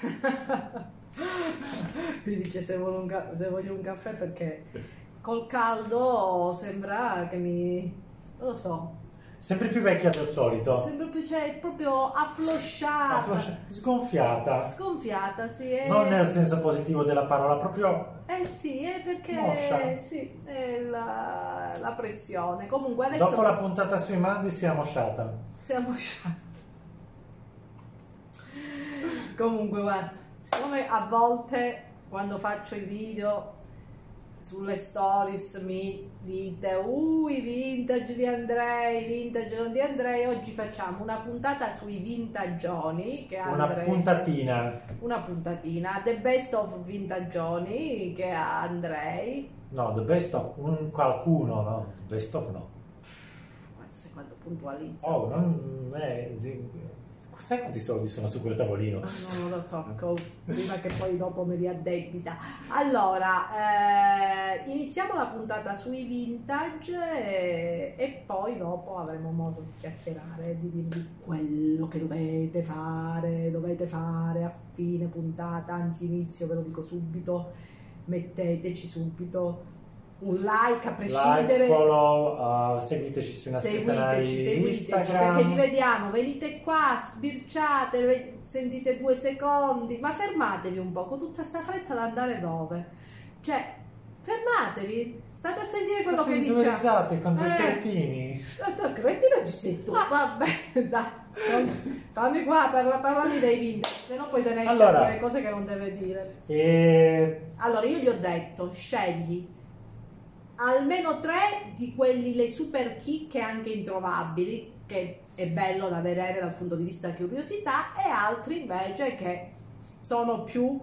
Mi dice se voglio, un se voglio un caffè perché col caldo sembra che mi... non lo so, Sempre più vecchia del solito. sembra più, cioè, proprio afflosciata, Afflosci- Sgonfiata. sgonfiata, sì. È... Non nel senso positivo della parola, proprio Eh sì, è perché Moscia. sì, è la, la pressione. Comunque adesso dopo la puntata sui manzi si è mosciata. siamo sciati. Comunque guarda, siccome a volte quando faccio i video sulle stories mi dite uh i vintage di Andrei, i vintage non di Andrei, oggi facciamo una puntata sui vintagioni che Una Andrei. puntatina. una puntatina, The Best of Vintagioni che ha Andrei. No, the best of un qualcuno, no? The best of no. Guarda se quanto puntualizza. Oh, non è... Sai quanti soldi sono su quel tavolino? Non lo tocco prima che poi dopo mi riaddebita. Allora, eh, iniziamo la puntata sui vintage e, e poi dopo avremo modo di chiacchierare, di dirvi quello che dovete fare, dovete fare a fine puntata, anzi inizio, ve lo dico subito, metteteci subito un like a prescindere. Like, follow, uh, seguiteci sui nostri canali Seguiteci, seguiteci, Instagram. perché vi vediamo, venite qua, sbirciate, sentite due secondi, ma fermatevi un po' con tutta sta fretta ad andare dove? Cioè, fermatevi, state a sentire quello che Fate due diciamo. risate con due Eh. cretini. La tua cretina ci sei tu, vabbè, dai, non- fammi qua, parla, parlami dei vintage, se no poi se ne esce Allora. cose che non deve dire. E Allora, io gli ho detto, scegli almeno tre di quelli, le super chicche anche introvabili, che è bello da vedere dal punto di vista curiosità, e altri invece che sono più,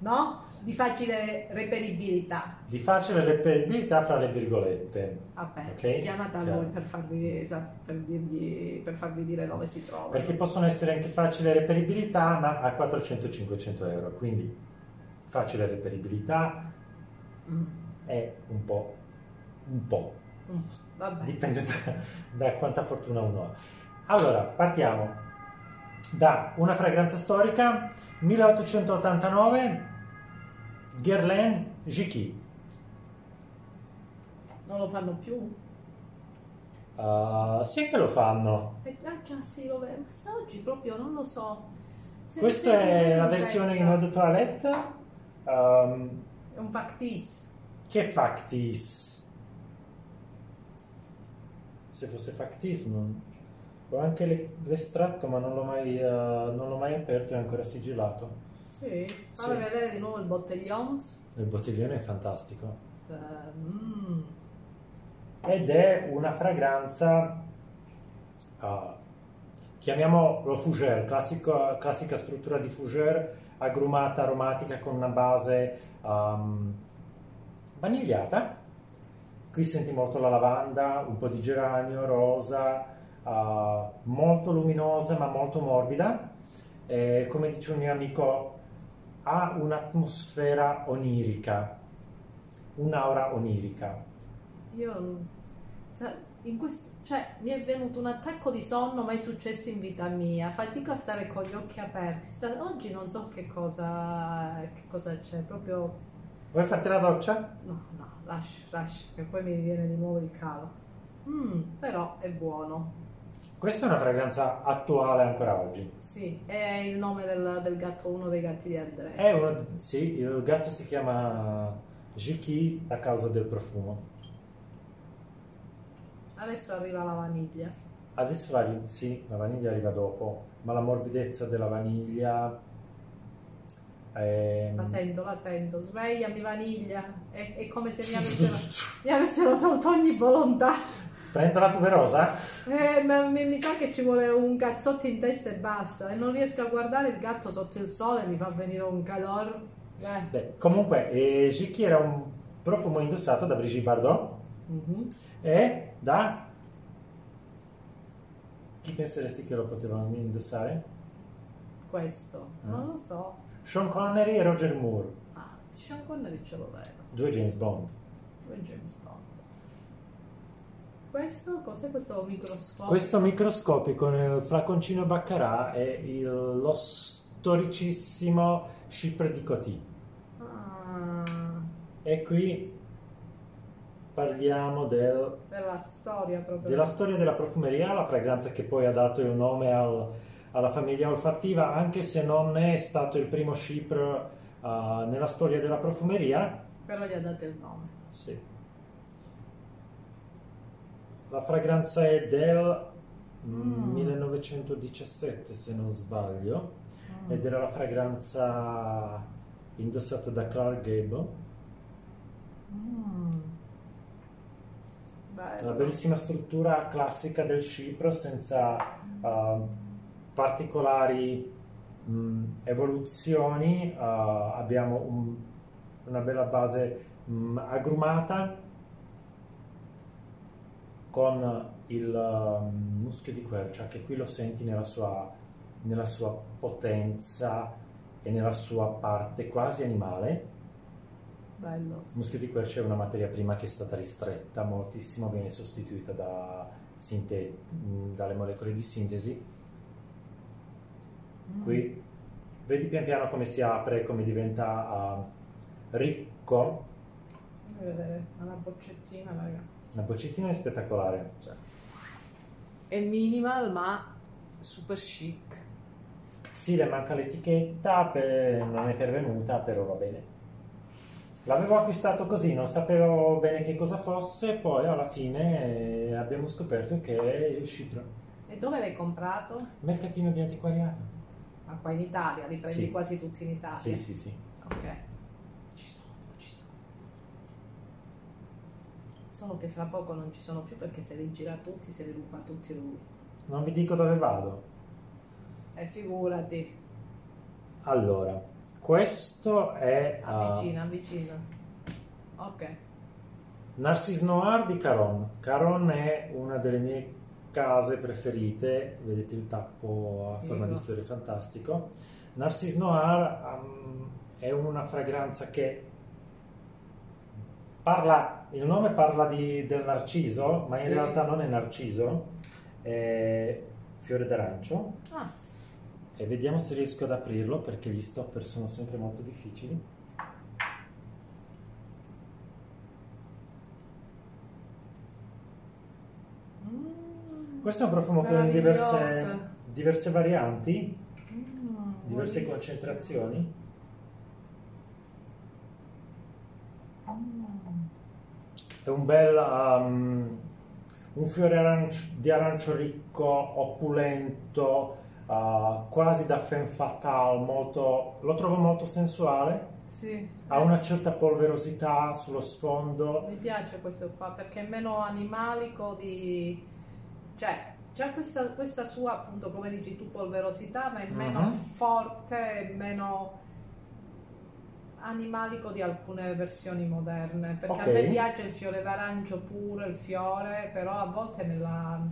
no? Di facile reperibilità. di facile reperibilità fra le virgolette. Vabbè, Ok, chiamate a chiaro. lui per farvi, sa- per, dirgli, per farvi dire dove si trova. Perché possono essere anche facile reperibilità, ma a 400-500 euro. Quindi facile reperibilità Mm, è un po', un po', mm, vabbè. dipende da, da quanta fortuna uno ha. Allora, partiamo da una fragranza storica 1889 Guerlain Jicky. Non lo fanno più? Uh, sì che lo fanno. Eh, ah già sì, lo vedo. Ma oggi proprio non lo so. Se- Questa è la versione in eau de toilette. Um, È un factice. che factis? Se fosse factis, non... ho anche l'e- l'estratto, ma non l'ho mai, eh, non l'ho mai aperto, è ancora sigillato. Sì. Fammi Sì. vedere di nuovo il bottiglione. Il bottiglione è fantastico. Se- mm. Ed è una fragranza, ah, chiamiamolo fougère, classico- classica struttura di fougère, agrumata, aromatica con una base um, vanigliata. Qui senti molto la lavanda, un po' di geranio, rosa, ah, molto luminosa ma molto morbida. E, come dice un mio amico, ha un'atmosfera onirica, un'aura onirica. Io questo, cioè, mi è venuto un attacco di sonno mai successo in vita mia. Fatico a stare con gli occhi aperti. Sta- oggi non so che cosa, che cosa c'è, proprio Vuoi farti la doccia? no, no, lascia, lascia, che poi mi viene di nuovo il calo. Mm, però è buono. Questa è una fragranza attuale ancora oggi. Sì, è il nome del, del gatto, uno dei gatti di Andrea. È uno, sì, il gatto si chiama Jiki a causa del profumo. Adesso arriva la vaniglia. Adesso la, sì, la vaniglia arriva dopo, ma la morbidezza della vaniglia è... La sento, la sento. Svegliami vaniglia. È, è come se mi avessero, mi avessero tolto ogni volontà. Prendo la tuberosa? Eh, ma mi, mi sa che ci vuole un cazzotto in testa e basta. E non riesco a guardare il gatto sotto il sole, mi fa venire un calor. Eh. Beh, comunque, eh, Jiki era un profumo indossato da Brigitte Bardot Mhm. e da... Chi penseresti che lo potevano indossare? Questo, Ah. non lo so. Sean Connery e Roger Moore, Ah, Sean Connery ce lo vedo. due James Bond. Due James Bond. Questo, cos'è questo microscopio? Questo microscopico nel flaconcino Baccarat è il Los storicissimo Chypre di Coty. Ah, E qui parliamo del- della storia proprio. della storia della profumeria, la fragranza che poi ha dato il nome al- alla famiglia olfattiva, anche se non è stato il primo Chypre ah, nella storia della profumeria. Però gli ha dato il nome. Sì. La fragranza è del Mm. 1917, se non sbaglio, Mm. ed era la fragranza indossata da Clark Gable. Mm. Una bellissima struttura classica del Cipro senza ah, particolari mm, evoluzioni. Ah, abbiamo un- una bella base mm, agrumata con il um, muschio di quercia che qui lo senti nella sua, nella sua potenza e nella sua parte quasi animale. Bello. Il muschio di quercia è una materia prima che è stata ristretta moltissimo, viene sostituita da mh, dalle molecole di sintesi. Qui vedi pian piano come si apre, come diventa ah, ricco. Vedere una boccettina, raga. La boccettina è spettacolare. È minimal ma super chic. Sì, le manca l'etichetta, per- non è pervenuta, però va bene. L'avevo acquistato così, non sapevo bene che cosa fosse, poi alla fine eh, abbiamo scoperto che è Cipro. E dove l'hai comprato? Mercatino di antiquariato. Ma qua in Italia, li prendi Sì. quasi tutti in Italia. Sì, sì, sì. Ok. Ci sono, ci sono. Solo che fra poco non ci sono più perché se li gira tutti, se li ruba tutti lui. Non vi dico dove vado. E figurati. Allora, questo è Avvicina, avvicina. Ok. Narcisse Noir di Caron. Caron è una delle mie case preferite, vedete il tappo a forma Figo. di fiore fantastico. Narcisse Noir um, è una fragranza che parla, il nome parla di- del narciso, ma in Sì. realtà non è narciso, è fiore d'arancio. Ah, E vediamo se riesco ad aprirlo perché gli stopper sono sempre molto difficili. Questo è un profumo che ha diverse, diverse varianti, mm, diverse buonissimo. concentrazioni. Mm. È un bel um, un fiore arancio- di arancio ricco, opulento, uh, quasi da femme fatale, molto, lo trovo molto sensuale. Sì. Ha una certa polverosità sullo sfondo. Mi piace questo qua perché è meno animalico di... cioè c'è questa, questa sua appunto come dici tu polverosità ma è meno Mhm. forte, è meno animalico di alcune versioni moderne perché Ok. a me piace il fiore d'arancio puro, il fiore però a volte nella,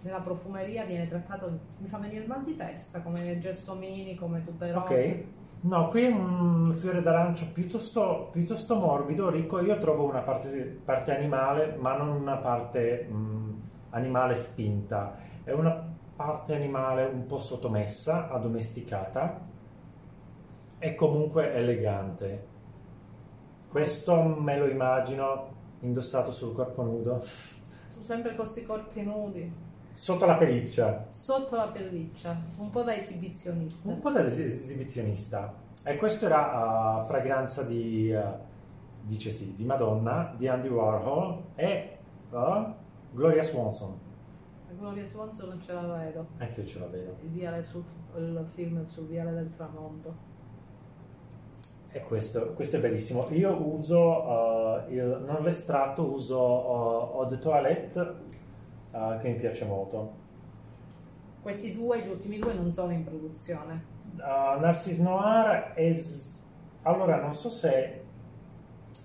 nella profumeria viene trattato, mi fa venire il mal di testa come gelsomini, come tuberose Ok. No, qui è un fiore d'arancio piuttosto, piuttosto morbido, ricco. Io trovo una parte, parte animale, ma non una parte mh, animale spinta. È una parte animale un po' sottomessa, addomesticata e comunque elegante. Questo me lo immagino indossato sul corpo nudo, tu sempre con questi corpi nudi sotto la pelliccia. sotto la pelliccia, un po' da esibizionista Un po' da es- esibizionista. E questa era uh, fragranza di, uh, dice sì, di Madonna, di Andy Warhol e uh, Gloria Swanson. Gloria Swanson non ce la vedo. Anche io ce la vedo. Il, viale sul, il film sul viale del tramonto. E questo, questo è bellissimo. Io uso, uh, il- non l'estratto, uso uh, Eau de Toilette uh, che mi piace molto. Questi due, gli ultimi due, non sono in produzione. Uh, Narcisse Noir è... Allora, non so se...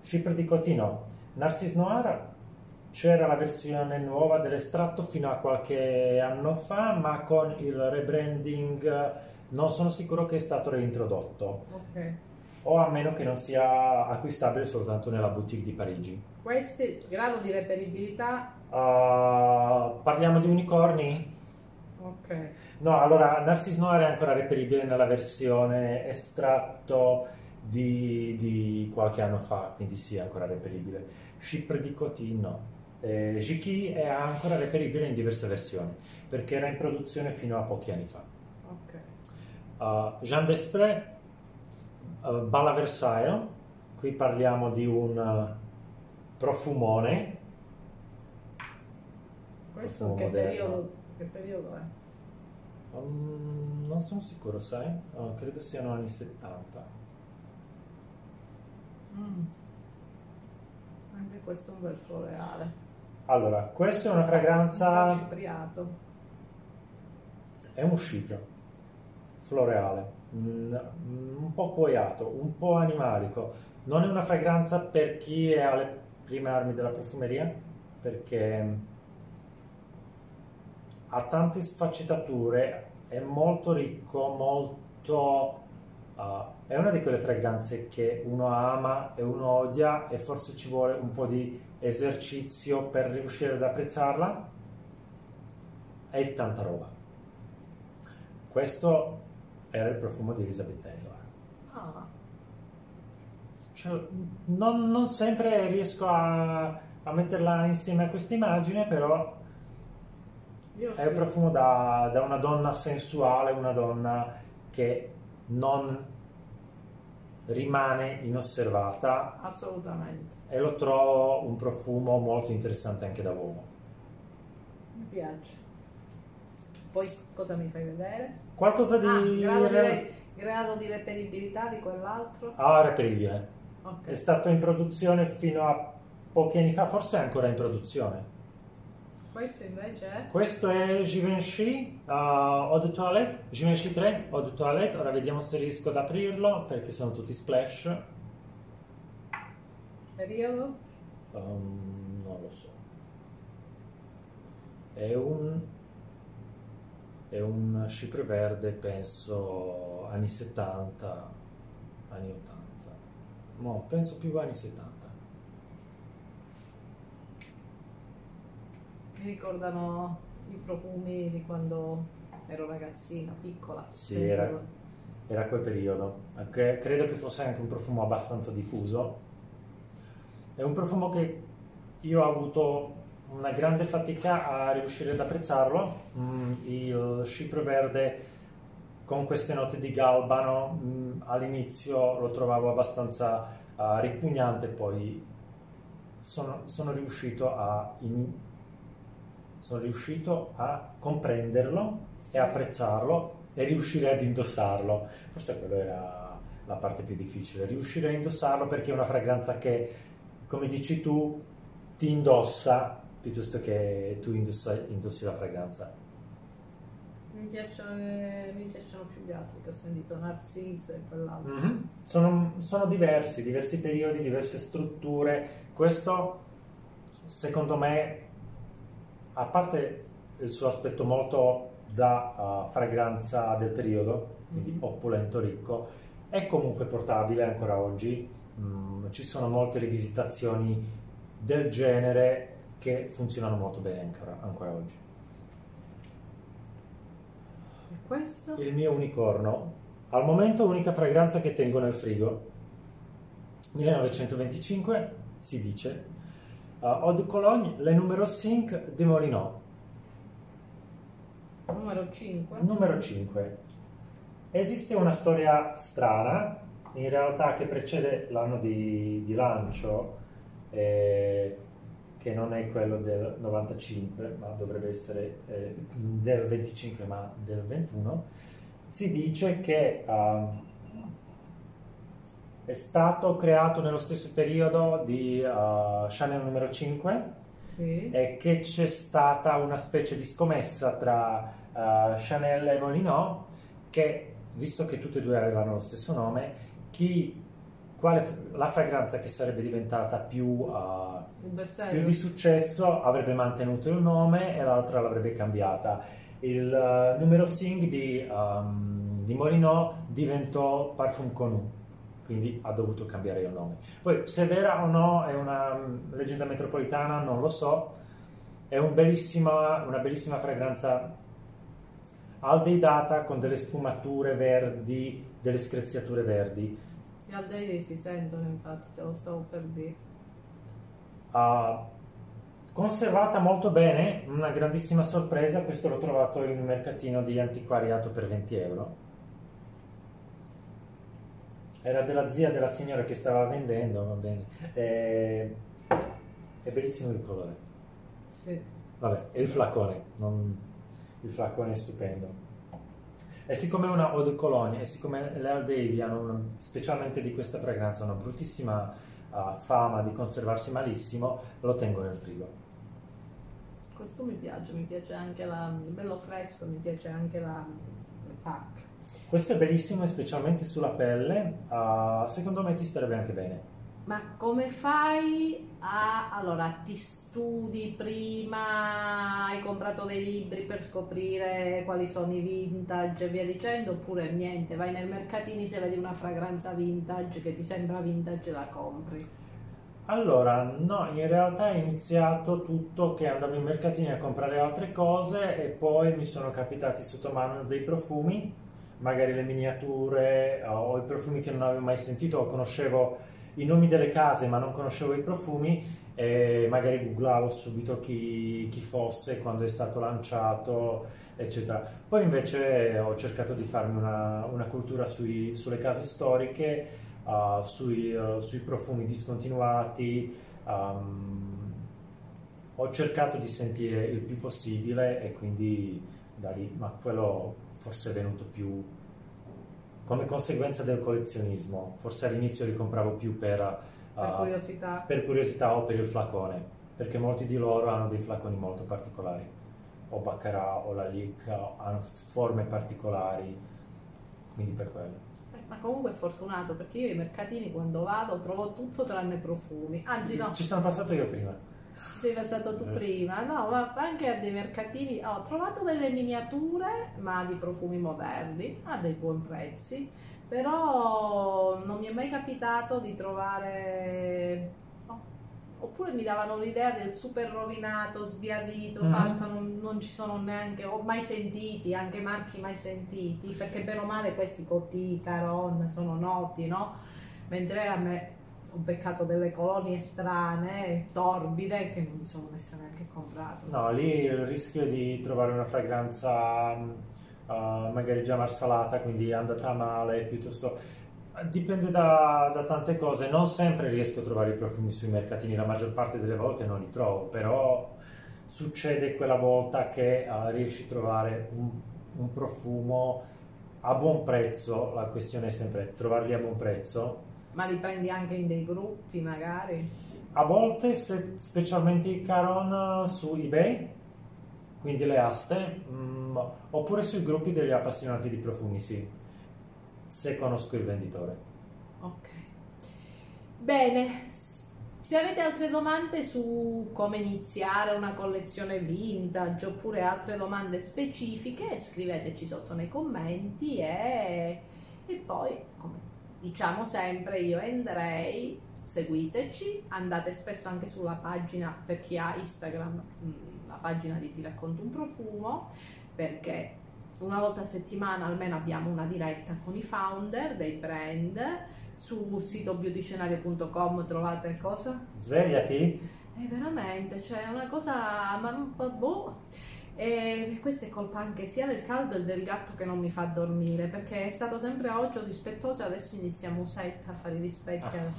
Cipre di Cotino. Narcisse Noir c'era la versione nuova dell'estratto fino a qualche anno fa, ma con il rebranding non sono sicuro che è stato reintrodotto. Ok. O a meno che non sia acquistabile soltanto nella boutique di Parigi. Questi, grado di reperibilità, Uh, parliamo di unicorni? Ok. No, allora Narcisse Noir è ancora reperibile nella versione estratto di, di qualche anno fa, quindi sì, è ancora reperibile. Chypre di Coty no. Eh, Jiki è ancora reperibile in diverse versioni, perché era in produzione fino a pochi anni fa. Ok. Uh, Jean Desprez, uh, Balla Versailles, qui parliamo di un uh, profumone. Questo Profumo che periodo, che periodo è? Um, non sono sicuro, sai? Uh, credo siano anni 70. Mm. Anche questo è un bel floreale. Allora, questa è una Un fragranza, cipriato. è un scipio floreale, mm, un po' coiato, un po' animalico. Non è una fragranza per chi è alle prime armi della profumeria, perché ha tante sfaccettature, è molto ricco, molto... ah, è una di quelle fragranze che uno ama e uno odia e forse ci vuole un po' di esercizio per riuscire ad apprezzarla. È tanta roba. Questo era il profumo di Elizabeth Taylor. Ah, Cioè, non, non sempre riesco a, a metterla insieme a questa immagine, però io è sì. un profumo da, da una donna sensuale, una donna che non rimane inosservata Assolutamente. e lo trovo un profumo molto interessante anche da uomo. Mi piace. Poi cosa mi fai vedere? Qualcosa di... Ah, grado, di re- grado di reperibilità di quell'altro? Ah, reperibile. È Ok. stato in produzione fino a pochi anni fa, forse è ancora in produzione. Questo invece è? Questo è Givenchy uh, Eau de Toilette, Givenchy 3 Eau de Toilette. Ora vediamo se riesco ad aprirlo perché sono tutti splash. Periodo? Um, non lo so. È un è un cipre verde, penso anni 70, anni 80. No, penso più anni 70. Mi ricordano i profumi di quando ero ragazzina, piccola. Sì, era- Era quel periodo. Che- credo che fosse anche un profumo abbastanza diffuso. È un profumo che io ho avuto una grande fatica a riuscire ad apprezzarlo. Mm, il cipro verde con queste note di galbano mm, all'inizio lo trovavo abbastanza ah, ripugnante, poi sono, sono riuscito a in- sono riuscito a comprenderlo Sì. e apprezzarlo e riuscire ad indossarlo. Forse quello era la parte più difficile, riuscire a indossarlo perché è una fragranza che, come dici tu, ti indossa piuttosto che tu indossi, indossi la fragranza. Mi piacciono, mi piacciono più gli altri che ho sentito, Narcisse e quell'altro. Mhm. Sono, sono diversi, diversi periodi, diverse strutture. Questo, secondo me, a parte il suo aspetto molto da uh, fragranza del periodo, quindi Mhm. opulento, ricco, è comunque portabile ancora oggi. Mm, ci sono molte rivisitazioni del genere che funzionano molto bene ancora, ancora oggi. E questo? Il mio unicorno, al momento unica fragranza che tengo nel frigo, 1925, si dice, uh, Eau de Cologne, Le Numero 5 de Molinot, Numero 5? numero 5. Esiste una storia strana, in realtà che precede l'anno di, di lancio, eh, che non è quello del 95, ma dovrebbe essere eh, del 25, ma del 21. Si dice che um, è stato creato nello stesso periodo di uh, Chanel numero 5 Sì. è che c'è stata una specie di scommessa tra eh, Chanel e Molinot che, visto che tutte e due avevano lo stesso nome, chi, quale, la fragranza che sarebbe diventata più, eh, best più di successo avrebbe mantenuto il nome e l'altra l'avrebbe cambiata. Il eh, numero 5 di, ehm, di Molinot diventò Parfum Connu, quindi ha dovuto cambiare il nome. Poi se è vera o no è una mm, leggenda metropolitana, non lo so. È un bellissima- una bellissima fragranza All Day Data con delle sfumature verdi, delle screziature verdi. Gli Day si sentono, infatti, te lo stavo per dire. Uh, conservata molto bene, una grandissima sorpresa. Questo l'ho trovato in un mercatino di antiquariato per 20 euro. Era della zia della signora che stava vendendo, va bene. E... È bellissimo il colore. Sì. Vabbè, e il flacone, non... il flacone è stupendo. E siccome è una eau de cologne, e siccome le Aldeidi hanno, una, specialmente di questa fragranza, una bruttissima uh, fama di conservarsi malissimo, lo tengo nel frigo. Questo mi piace, mi piace anche la... bello fresco, mi piace anche la, il pack. Questo è bellissimo, specialmente sulla pelle, uh, secondo me ti starebbe anche bene. Ma come fai a... Allora, ti studi prima, hai comprato dei libri per scoprire quali sono i vintage e via dicendo, oppure niente, vai nel mercatino se vedi una fragranza vintage che ti sembra vintage la compri? Allora, no, in realtà è iniziato tutto che andavo in mercatini a comprare altre cose e poi mi sono capitati sotto mano dei profumi, magari le miniature o i profumi che non avevo mai sentito o conoscevo i nomi delle case ma non conoscevo i profumi e magari googlavo subito chi, chi fosse, quando è stato lanciato, eccetera. Poi invece ho cercato di farmi una, una cultura sui, sulle case storiche, uh, sui, uh, sui, profumi discontinuati. Um, ho cercato di sentire il più possibile e quindi da lì, ma quello forse è venuto più come conseguenza del collezionismo. Forse all'inizio li compravo più per, uh, per, curiosità. per curiosità o per il flacone, perché molti di loro hanno dei flaconi molto particolari, o Baccarat o la Lic hanno forme particolari, quindi per quello. Eh, ma comunque è fortunato perché io ai mercatini quando vado trovo tutto tranne profumi. Anzi, no. Ci sono passato io prima. Sei passato tu eh. prima, no, ma anche a dei mercatini ho trovato delle miniature, ma di profumi moderni, a dei buoni prezzi, però non mi è mai capitato di trovare oppure mi davano l'idea del super rovinato, sbiadito, mm-hmm. fatto, non, non, ci sono neanche, ho mai sentiti, anche marchi mai sentiti, perché bene o male questi Coty, Caron sono noti, no? Mentre a me ho beccato delle colonie strane, torbide, che non mi sono messa neanche a comprare. No, lì il rischio di trovare una fragranza uh, magari già marsalata, quindi andata male, piuttosto... Dipende da, da, tante cose, non sempre riesco a trovare i profumi sui mercatini, la maggior parte delle volte non li trovo, però succede quella volta che uh, riesci a trovare un, un profumo a buon prezzo, la questione è sempre trovarli a buon prezzo ma li prendi anche in dei gruppi magari? A volte, se, specialmente i Caron su eBay, quindi le aste, mh, mm, oppure sui gruppi degli appassionati di profumi, sì, se conosco il venditore. Ok. Bene, se avete altre domande su come iniziare una collezione vintage oppure altre domande specifiche, scriveteci sotto nei commenti e, e poi, come diciamo sempre io e Andrei, seguiteci, andate spesso anche sulla pagina per chi ha Instagram, mm, la pagina di Ti racconto un profumo, perché una volta a settimana almeno abbiamo una diretta con i founder dei brand. Sul sito beautyscenario.com trovate cosa? Svegliati! È veramente, cioè una cosa... Ma, boh e questa è colpa anche sia del caldo che del gatto che non mi fa dormire, perché è stato sempre oggi dispettoso e adesso inizia Musetta a fare i rispecchi. Ah.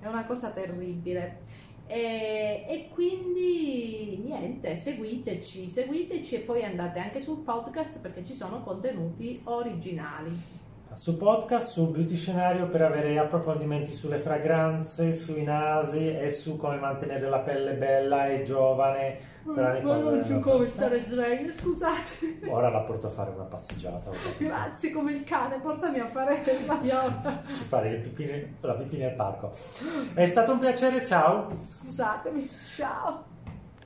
È una cosa terribile. E, e, quindi niente, seguiteci, seguiteci e poi andate anche sul podcast perché ci sono contenuti originali su podcast, su Beauty Scenario per avere approfondimenti sulle fragranze, sui nasi e su come mantenere la pelle bella e giovane. Ma non so come stare sveglia, scusate. Ora la porto a fare una passeggiata. Grazie, come il cane, portami a fare la. Faccio fare pipì, la pipì nel parco. È stato un piacere, ciao. Scusatemi, ciao.